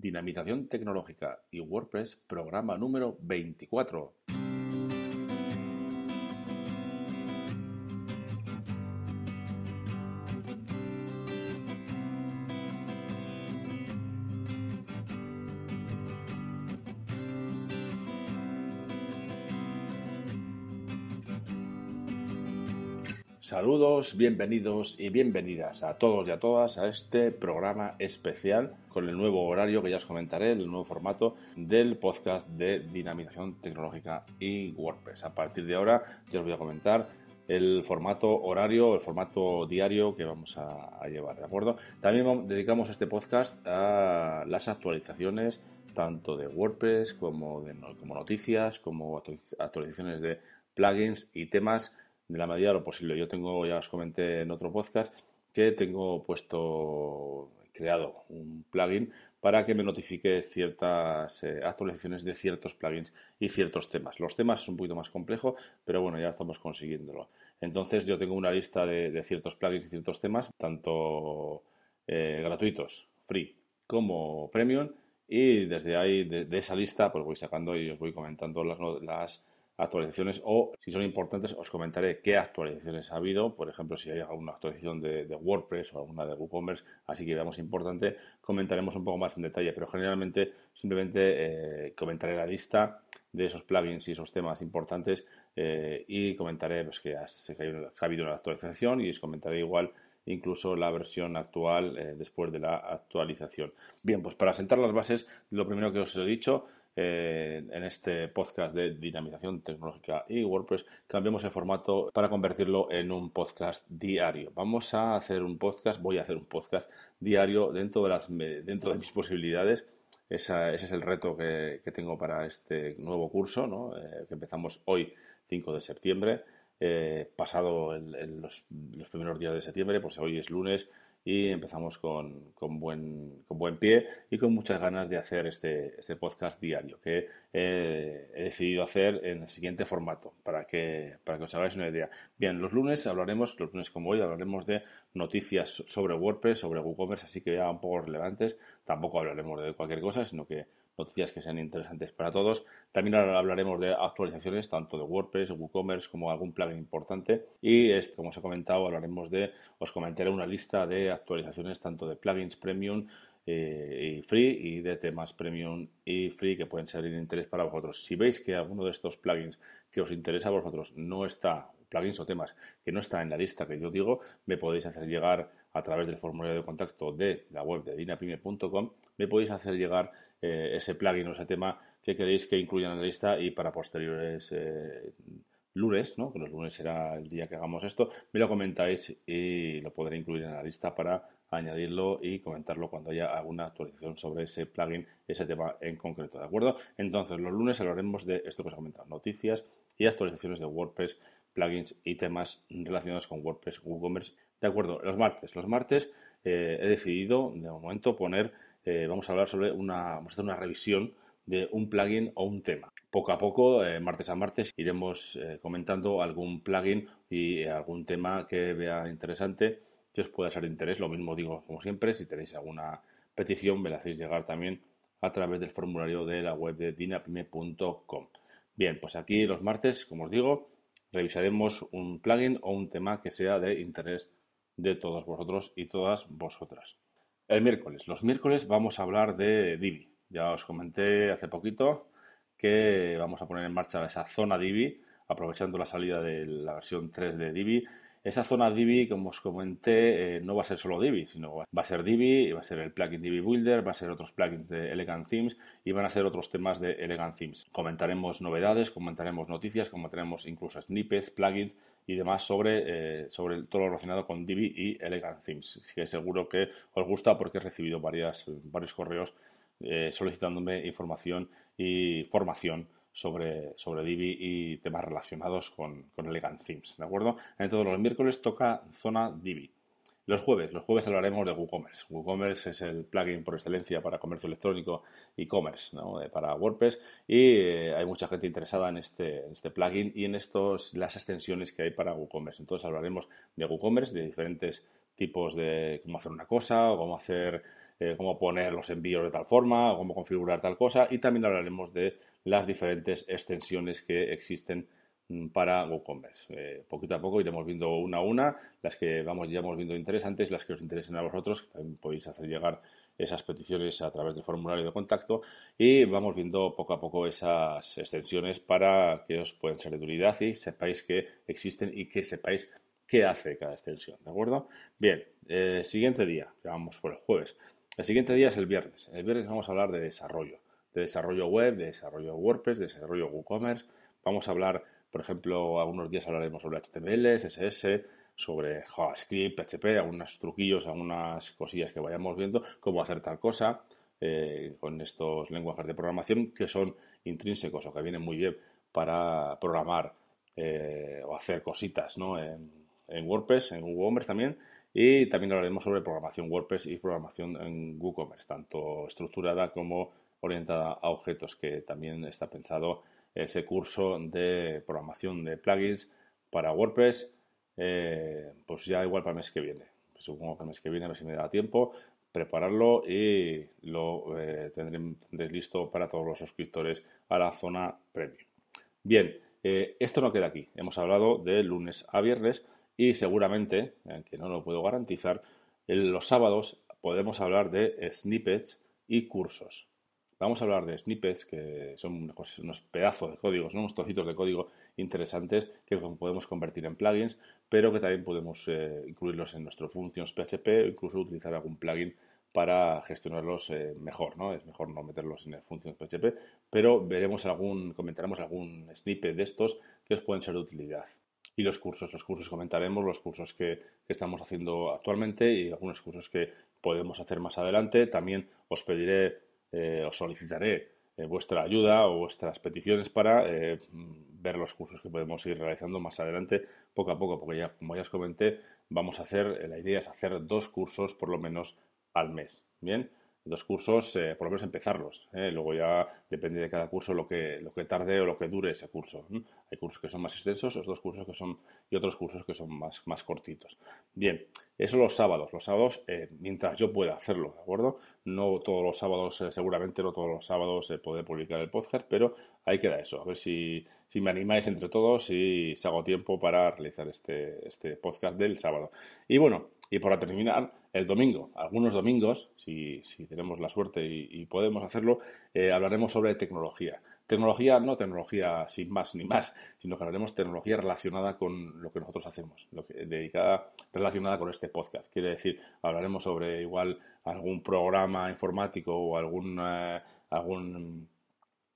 Dinamización Tecnológica y WordPress, programa número 24. Saludos, bienvenidos y bienvenidas a todos y a todas a este programa especial con el nuevo horario que ya os comentaré, el nuevo formato del podcast de dinamización tecnológica y WordPress. A partir de ahora ya os voy a comentar el formato horario, el formato diario que vamos a, llevar, ¿de acuerdo? También dedicamos este podcast a las actualizaciones tanto de WordPress como de como noticias, como actualizaciones de plugins y temas de la medida de lo posible. Yo tengo, ya os comenté en otro podcast, que tengo puesto, creado un plugin para que me notifique ciertas eh, actualizaciones de ciertos plugins y ciertos temas. Los temas son un poquito más complejos, pero bueno, ya estamos consiguiéndolo. Entonces yo tengo una lista de, ciertos plugins y ciertos temas, tanto eh, gratuitos, free, como premium, y desde ahí, de, esa lista, pues voy sacando y os voy comentando las actualizaciones o si son importantes os comentaré qué actualizaciones ha habido, por ejemplo si hay alguna actualización de, WordPress o alguna de WooCommerce, así que veamos importante, comentaremos un poco más en detalle, pero generalmente simplemente eh, comentaré la lista de esos plugins y esos temas importantes eh, y comentaré pues, que, ha, habido una actualización y os comentaré igual incluso la versión actual eh, después de la actualización. Bien, pues para sentar las bases, lo primero que os he dicho, eh, en este podcast de dinamización tecnológica y WordPress, cambiamos el formato para convertirlo en un podcast diario. Vamos a hacer un podcast, voy a hacer un podcast diario dentro de, las, dentro de mis posibilidades. ese es el reto que, tengo para este nuevo curso, eh, que empezamos hoy, 5 de septiembre. Eh, pasado los, primeros días de septiembre, pues hoy es lunes, y empezamos con, con, buen, con buen pie y con muchas ganas de hacer este, este podcast diario que he decidido hacer en el siguiente formato para que, para que os hagáis una idea. Bien, los lunes hablaremos, los lunes como hoy, hablaremos de noticias sobre WordPress, sobre WooCommerce, así que ya un poco relevantes. Tampoco hablaremos de cualquier cosa, sino que noticias que sean interesantes para todos. También hablaremos de actualizaciones tanto de WordPress, WooCommerce como algún plugin importante. Y como os he comentado, hablaremos de, os comentaré una lista de actualizaciones tanto de plugins premium eh, y free y de temas premium y free que pueden ser de interés para vosotros. Si veis que alguno de estos plugins que os interesa a vosotros no está, plugins o temas que no está en la lista que yo digo, me podéis hacer llegar a través del formulario de contacto de la web de dinapime.com, me podéis hacer llegar eh, ese plugin o ese tema que queréis que incluya en la lista y para posteriores eh, lunes, ¿no? que los lunes será el día que hagamos esto, me lo comentáis y lo podré incluir en la lista para añadirlo y comentarlo cuando haya alguna actualización sobre ese plugin, ese tema en concreto, ¿de acuerdo? Entonces, los lunes hablaremos de esto que os he comentado, noticias y actualizaciones de WordPress, plugins y temas relacionados con WordPress, WooCommerce. De acuerdo, los martes. Los martes eh, he decidido, de momento, poner eh, vamos a hablar sobre una, vamos a hacer una revisión de un plugin o un tema. Poco a poco, eh, martes a martes, iremos comentando algún plugin y algún tema que vea interesante, que os pueda ser de interés. Lo mismo digo, como siempre, si tenéis alguna petición, me la hacéis llegar también a través del formulario de la web de dinapime.com. Bien, pues aquí los martes, como os digo, revisaremos un plugin o un tema que sea de interés de todos vosotros y todas vosotras. El miércoles. Los miércoles vamos a hablar de Divi. Ya os comenté hace poquito que vamos a poner en marcha esa zona Divi, aprovechando la salida de la versión 3 de Divi esa zona Divi, como os comenté, eh, no va a ser solo Divi, sino va a ser Divi, va a ser el plugin Divi Builder, va a ser otros plugins de Elegant Themes y van a ser otros temas de Elegant Themes. Comentaremos novedades, comentaremos noticias, comentaremos incluso snippets, plugins y demás sobre, eh, sobre todo lo relacionado con Divi y Elegant Themes. Así que seguro que os gusta porque he recibido varias, varios correos eh, solicitándome información y formación sobre, sobre Divi y temas relacionados con, con Elegant Themes, ¿de acuerdo? Entonces los miércoles toca zona Divi. Los jueves, los jueves hablaremos de WooCommerce. WooCommerce es el plugin por excelencia para comercio electrónico y commerce ¿no? para WordPress y eh, hay mucha gente interesada en este, este plugin y en estos, las extensiones que hay para WooCommerce. Entonces hablaremos de WooCommerce, de diferentes tipos de cómo hacer una cosa o cómo hacer eh, cómo poner los envíos de tal forma, cómo configurar tal cosa y también hablaremos de las diferentes extensiones que existen mm, para WooCommerce. Eh, poquito a poco iremos viendo una a una, las que vamos ya hemos viendo interesantes, las que os interesen a vosotros, también podéis hacer llegar esas peticiones a través del formulario de contacto y vamos viendo poco a poco esas extensiones para que os puedan ser de utilidad y sepáis que existen y que sepáis qué hace cada extensión, ¿de acuerdo? Bien, eh, siguiente día, ya vamos por el jueves. El siguiente día es el viernes. El viernes vamos a hablar de desarrollo, de desarrollo web, de desarrollo WordPress, de desarrollo WooCommerce. Vamos a hablar, por ejemplo, algunos días hablaremos sobre HTML, CSS, sobre JavaScript, PHP, algunos truquillos, algunas cosillas que vayamos viendo, cómo hacer tal cosa eh, con estos lenguajes de programación que son intrínsecos o que vienen muy bien para programar eh, o hacer cositas ¿no? en, en, WordPress, en WooCommerce también. Y también hablaremos sobre programación WordPress y programación en WooCommerce, tanto estructurada como orientada a objetos, que también está pensado ese curso de programación de plugins para WordPress eh, pues ya igual para el mes que viene. Supongo que el mes que viene, a ver si me da tiempo, prepararlo y lo eh, listo para todos los suscriptores a la zona premium. Bien, eh, esto no queda aquí. Hemos hablado de lunes a viernes y seguramente, aunque no lo puedo garantizar, en los sábados podemos hablar de snippets y cursos. Vamos a hablar de snippets, que son unos pedazos de códigos, unos trocitos de código interesantes que podemos convertir en plugins, pero que también podemos eh, incluirlos en nuestro functions PHP incluso utilizar algún plugin para gestionarlos eh, mejor, ¿no? Es mejor no meterlos en el functions PHP, pero veremos algún, comentaremos algún snippet de estos que os pueden ser de utilidad. Y los cursos, los cursos comentaremos los cursos que estamos haciendo actualmente y algunos cursos que podemos hacer más adelante. También os pediré eh, os solicitaré eh, vuestra ayuda o vuestras peticiones para eh, ver los cursos que podemos ir realizando más adelante, poco a poco, porque ya, como ya os comenté, vamos a hacer, la idea es hacer dos cursos por lo menos al mes. Bien, dos cursos, eh, por lo menos empezarlos. ¿eh? Luego ya depende de cada curso lo que, lo que tarde o lo que dure ese curso. Hay cursos que son más extensos, otros cursos que son, y otros cursos que son más, más cortitos. Bien, eso los sábados. Los sábados, eh, mientras yo pueda hacerlo, ¿de acuerdo? No todos los sábados, seguramente no todos los sábados se puede publicar el podcast, pero ahí queda eso. A ver si, si me animáis entre todos y si hago tiempo para realizar este, este podcast del sábado. Y bueno, y para terminar, el domingo, algunos domingos, si, tenemos la suerte y, podemos hacerlo, eh, hablaremos sobre tecnología. Tecnología, no tecnología sin más ni más, sino que hablaremos tecnología relacionada con lo que nosotros hacemos, lo que, dedicada, relacionada con este podcast. Quiere decir, hablaremos sobre igual algún programa informático o algún, algún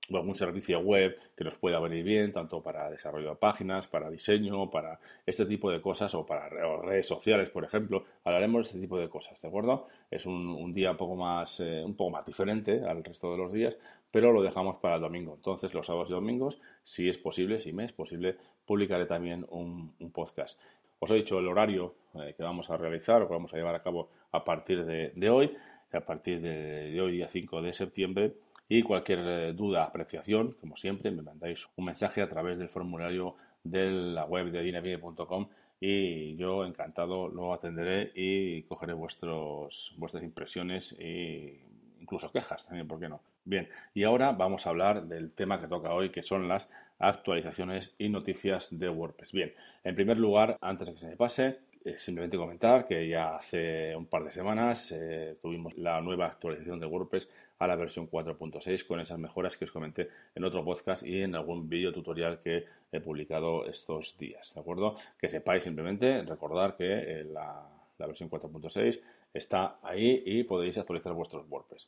o algún servicio web que nos pueda venir bien, tanto para desarrollo de páginas, para diseño, para este tipo de cosas, o para redes sociales, por ejemplo. Hablaremos de este tipo de cosas, ¿de acuerdo? Es un, día un poco, más, eh, un poco más diferente al resto de los días, pero lo dejamos para el domingo. Entonces, los sábados y domingos, si es posible, si me es posible, publicaré también un, podcast. Os he dicho el horario eh, que vamos a realizar o que vamos a llevar a cabo a partir de, hoy, a partir de, de hoy, día 5 de septiembre y cualquier eh, duda, apreciación, como siempre, me mandáis un mensaje a través del formulario de la web de dinavide.com y yo encantado lo atenderé y cogeré vuestros, vuestras impresiones e incluso quejas también, ¿por qué no? Bien, y ahora vamos a hablar del tema que toca hoy, que son las actualizaciones y noticias de WordPress. Bien, en primer lugar, antes de que se me pase, eh, simplemente comentar que ya hace un par de semanas eh, tuvimos la nueva actualización de WordPress a la versión 4.6 con esas mejoras que os comenté en otro podcast y en algún vídeo tutorial que he publicado estos días, ¿de acuerdo? Que sepáis simplemente recordar que eh, la, la versión 4.6 está ahí y podéis actualizar vuestros WordPress.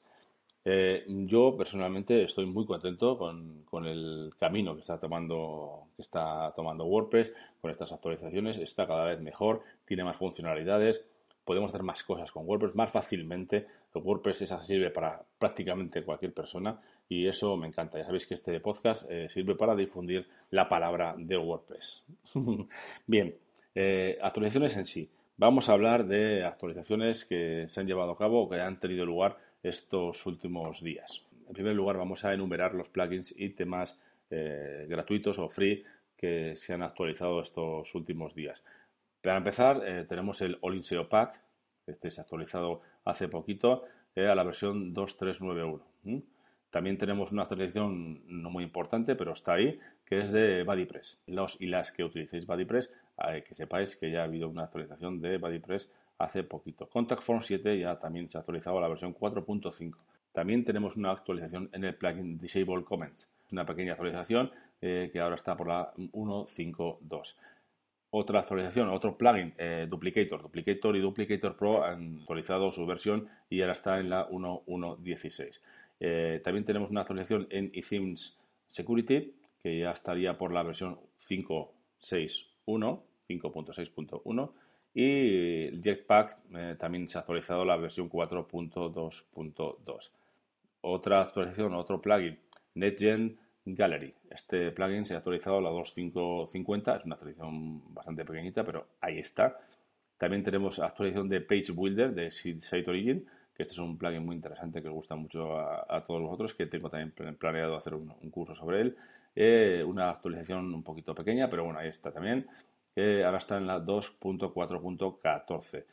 Eh, yo personalmente estoy muy contento con, el camino que está tomando que está tomando WordPress con estas actualizaciones. Está cada vez mejor, tiene más funcionalidades, podemos hacer más cosas con WordPress más fácilmente. WordPress es accesible para prácticamente cualquier persona y eso me encanta. Ya sabéis que este podcast eh, sirve para difundir la palabra de WordPress. Bien, eh, actualizaciones en sí. Vamos a hablar de actualizaciones que se han llevado a cabo o que han tenido lugar estos últimos días. En primer lugar, vamos a enumerar los plugins y temas eh, gratuitos o free que se han actualizado estos últimos días. Para empezar, eh, tenemos el All in SEO Pack. Este se ha actualizado hace poquito. a la versión 2391. También tenemos una actualización no muy importante, pero está ahí, que es de BuddyPress. Los y las que utilicéis BuddyPress, que sepáis que ya ha habido una actualización de BuddyPress hace poquito. Contact Form 7 ya también se ha actualizado a la versión 4.5. También tenemos una actualización en el plugin Disable Comments, una pequeña actualización eh, que ahora está por la 1.5.2. Otra actualización, otro plugin, eh, Duplicator. Duplicator y Duplicator Pro han actualizado su versión y ahora está en la 1.1.16. Eh, también tenemos una actualización en eThemes Security, que ya estaría por la versión 5.6.1, 5.6.1. Y Jetpack eh, también se ha actualizado la versión 4.2.2. Otra actualización, otro plugin, NetGen Gallery. Este plugin se ha actualizado a la 2.5.50, es una actualización bastante pequeñita, pero ahí está. También tenemos actualización de Page Builder de Site Origin, que este es un plugin muy interesante que gusta mucho a, todos los otros, que tengo también planeado hacer un, curso sobre él. Eh, una actualización un poquito pequeña, pero bueno, ahí está también, que ahora está en la 2.4.14.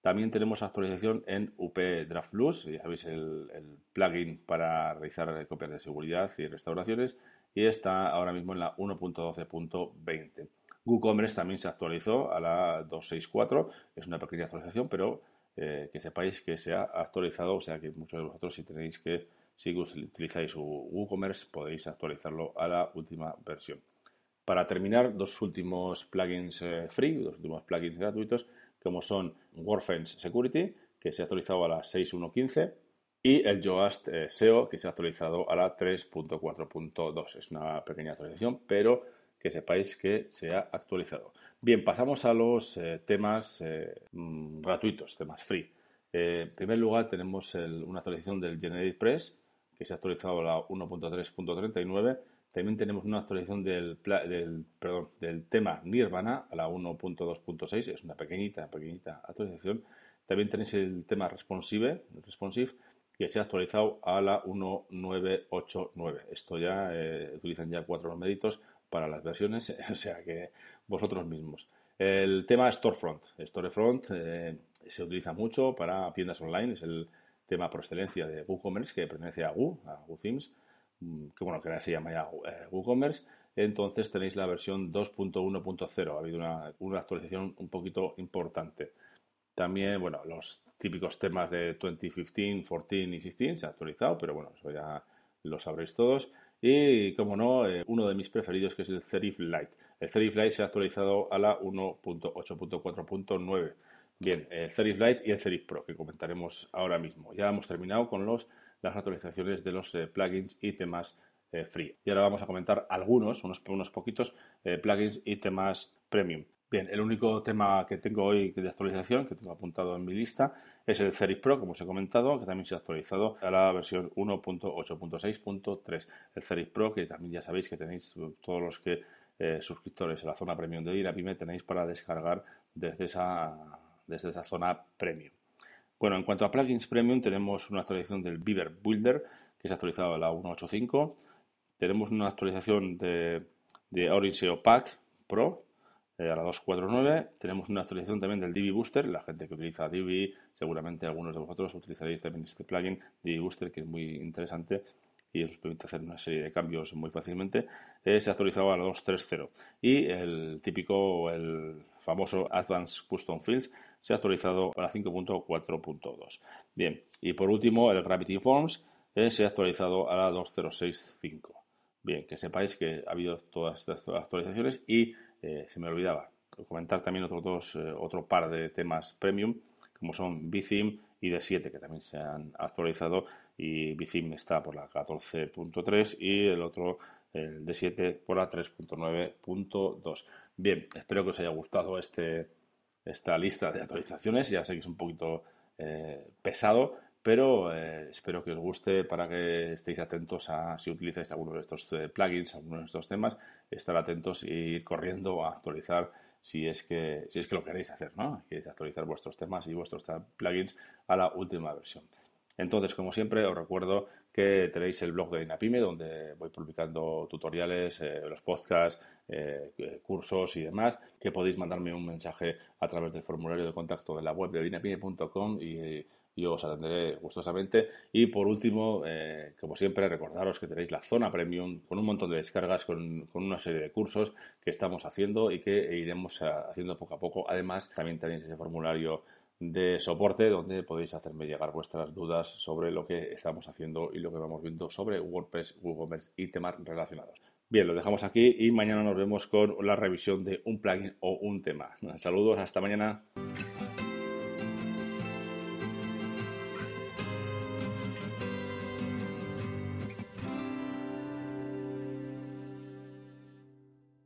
También tenemos actualización en UP Draft Plus, ya sabéis, el, plugin para realizar copias de seguridad y restauraciones, y está ahora mismo en la 1.12.20. WooCommerce también se actualizó a la 2.6.4, es una pequeña actualización, pero eh, que sepáis que se ha actualizado, o sea que muchos de vosotros si tenéis que, si utilizáis WooCommerce, podéis actualizarlo a la última versión. Para terminar, dos últimos plugins eh, free, dos últimos plugins gratuitos, como son WordFence Security, que se ha actualizado a la 6.1.15, y el Yoast eh, SEO, que se ha actualizado a la 3.4.2. Es una pequeña actualización, pero que sepáis que se ha actualizado. Bien, pasamos a los eh, temas mm, gratuitos, temas free. En primer lugar, tenemos una actualización del GeneratePress, que se ha actualizado a la 1.3.39. También tenemos una actualización del, del tema Nirvana a la 1.2.6. Es una pequeñita, pequeñita actualización. También tenéis el tema Responsive, responsive que se ha actualizado a la 1.989. Esto ya utilizan ya cuatro numeritos para las versiones, o sea que vosotros mismos. El tema Storefront. Storefront eh, se utiliza mucho para tiendas online, es el tema por excelencia de WooCommerce que pertenece a Woo, a que bueno, que ahora se llama ya eh, WooCommerce. Entonces tenéis la versión 2.1.0, ha habido una, una, actualización un poquito importante. También, bueno, los típicos temas de 2015, 14 y 16 se ha actualizado, pero bueno, eso ya lo sabréis todos. Y, como no, eh, uno de mis preferidos que es el Serif Lite. El Serif Lite se ha actualizado a la 1.8.4.9. Bien, el Serif Lite y el Serif Pro, que comentaremos ahora mismo. Ya hemos terminado con los, las actualizaciones de los eh, plugins y temas eh, free. Y ahora vamos a comentar algunos, unos, unos poquitos plugins y temas premium. Bien, el único tema que tengo hoy de actualización, que tengo apuntado en mi lista, es el Cerix Pro, como os he comentado, que también se ha actualizado a la versión 1.8.6.3. El Cerix Pro, que también ya sabéis que tenéis todos los que eh, suscriptores en la zona premium de IRAPIME tenéis para descargar desde esa, desde esa zona premium. Bueno, en cuanto a plugins premium, tenemos una actualización del Beaver Builder, que se ha actualizado a la 1.8.5. Tenemos una actualización de, de Orange SEO Pack Pro, eh, a la 249 tenemos una actualización también del Divi Booster. La gente que utiliza Divi, seguramente algunos de vosotros utilizaréis también este plugin Divi Booster, que es muy interesante y os permite hacer una serie de cambios muy fácilmente. Eh, se ha actualizado a la 230 y el típico, el famoso Advanced Custom Fields se ha actualizado a la 5.4.2. Bien, y por último el Gravity Forms eh, se ha actualizado a la 2065. Bien, que sepáis que ha habido todas estas actualizaciones y eh, se me olvidaba comentar también otros dos, eh, otro par de temas premium, como son Bithim y D7, que también se han actualizado y Bithim está por la 14.3 y el otro, el D7, por la 3.9.2. Bien, espero que os haya gustado este, esta lista de actualizaciones, ya sé que es un poquito eh, pesado, pero eh, espero que os guste para que estéis atentos a si utilizáis alguno de estos eh, plugins, alguno de estos temas, estar atentos e ir corriendo a actualizar si es que, si es que lo queréis hacer, ¿no? Queréis actualizar vuestros temas y vuestros plugins a la última versión. Entonces, como siempre, os recuerdo que tenéis el blog de Inapime, donde voy publicando tutoriales, eh, los podcasts, cursos y demás, que podéis mandarme un mensaje a través del formulario de contacto de la web de inapime.com y yo os atenderé gustosamente. Y por último, eh, como siempre, recordaros que tenéis la zona premium con un montón de descargas, con, una serie de cursos que estamos haciendo y que iremos haciendo poco a poco. Además, también tenéis ese formulario de soporte donde podéis hacerme llegar vuestras dudas sobre lo que estamos haciendo y lo que vamos viendo sobre WordPress, WooCommerce y temas relacionados. Bien, lo dejamos aquí y mañana nos vemos con la revisión de un plugin o un tema. Saludos, hasta mañana.